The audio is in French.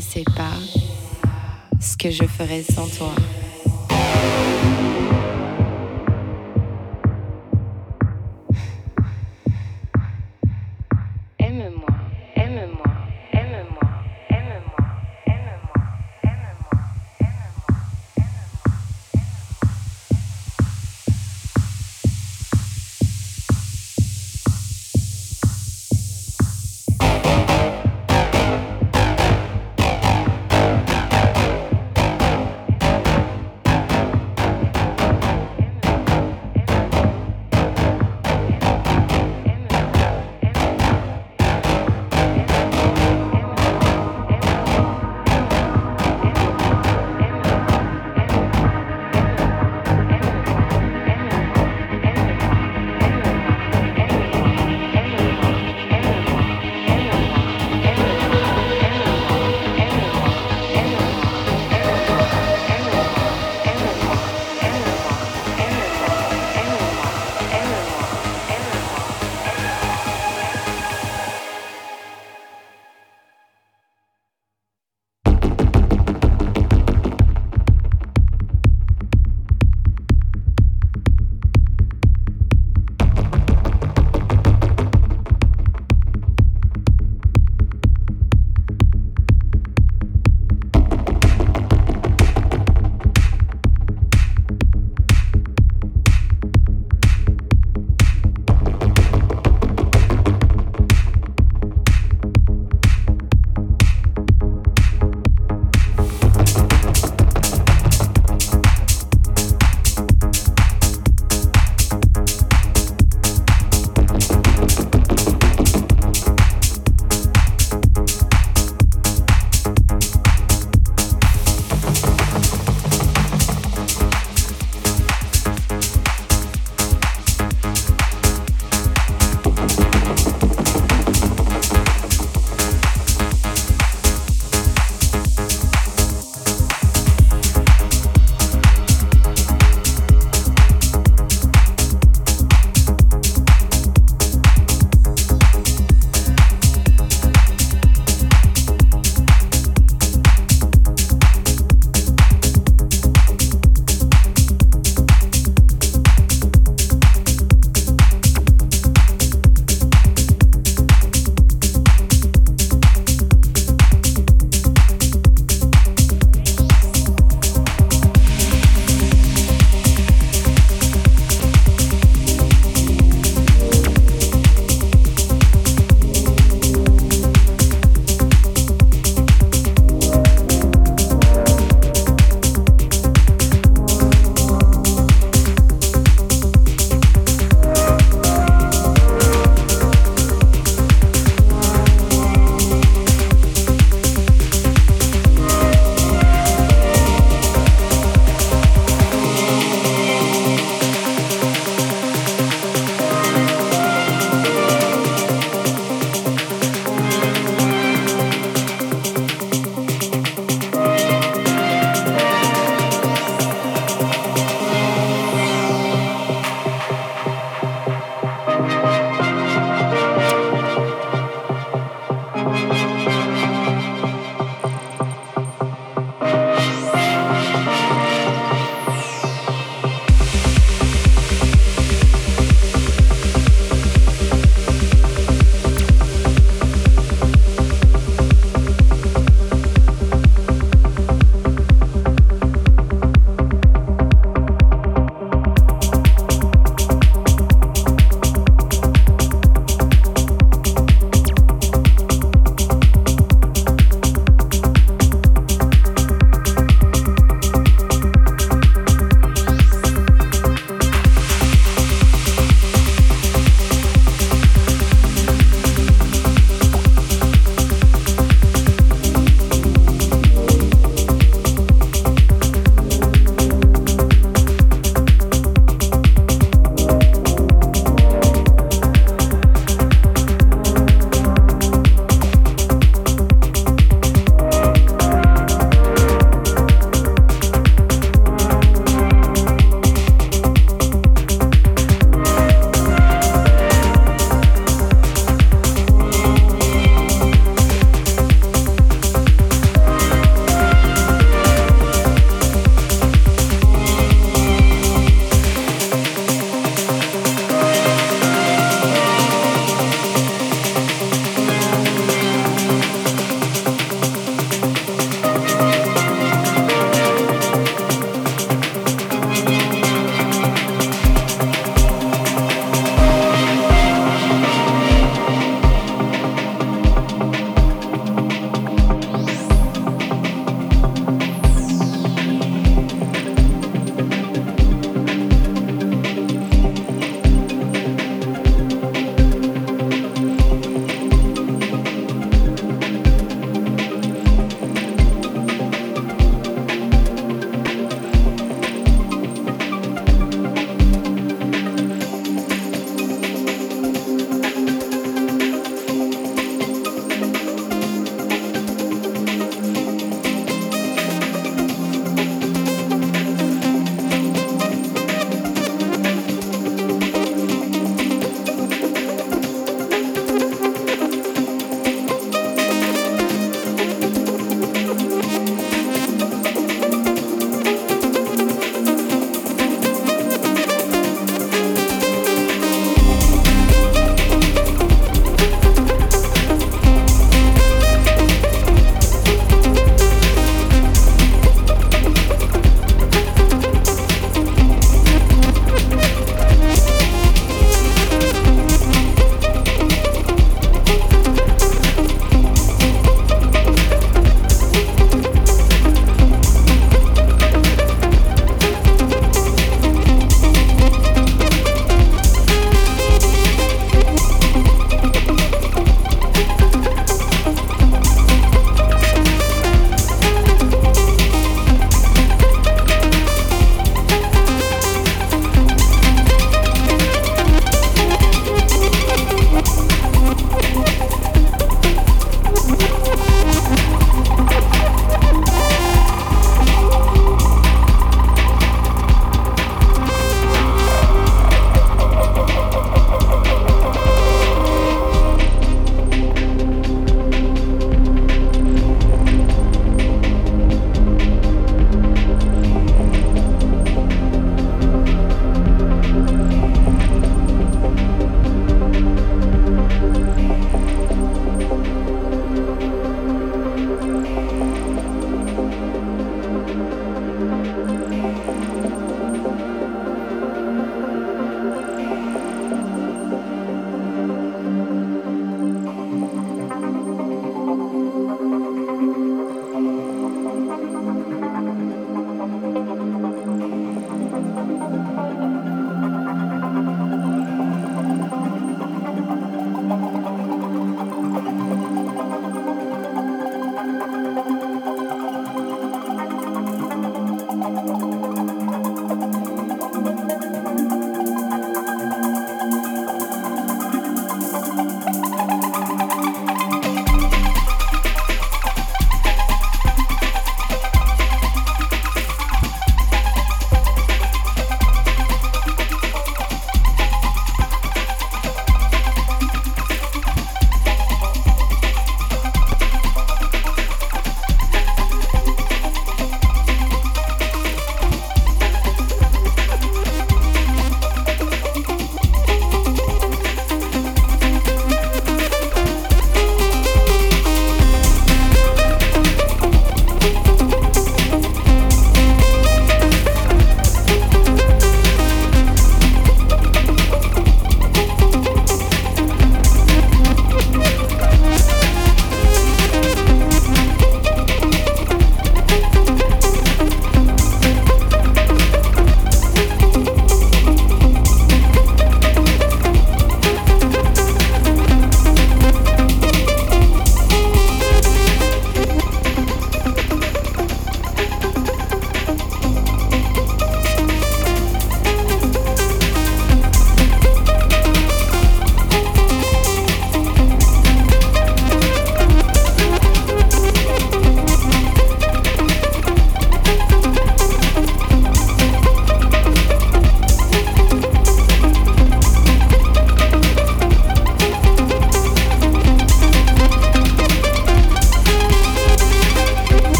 Je ne sais pas ce que je ferais sans toi.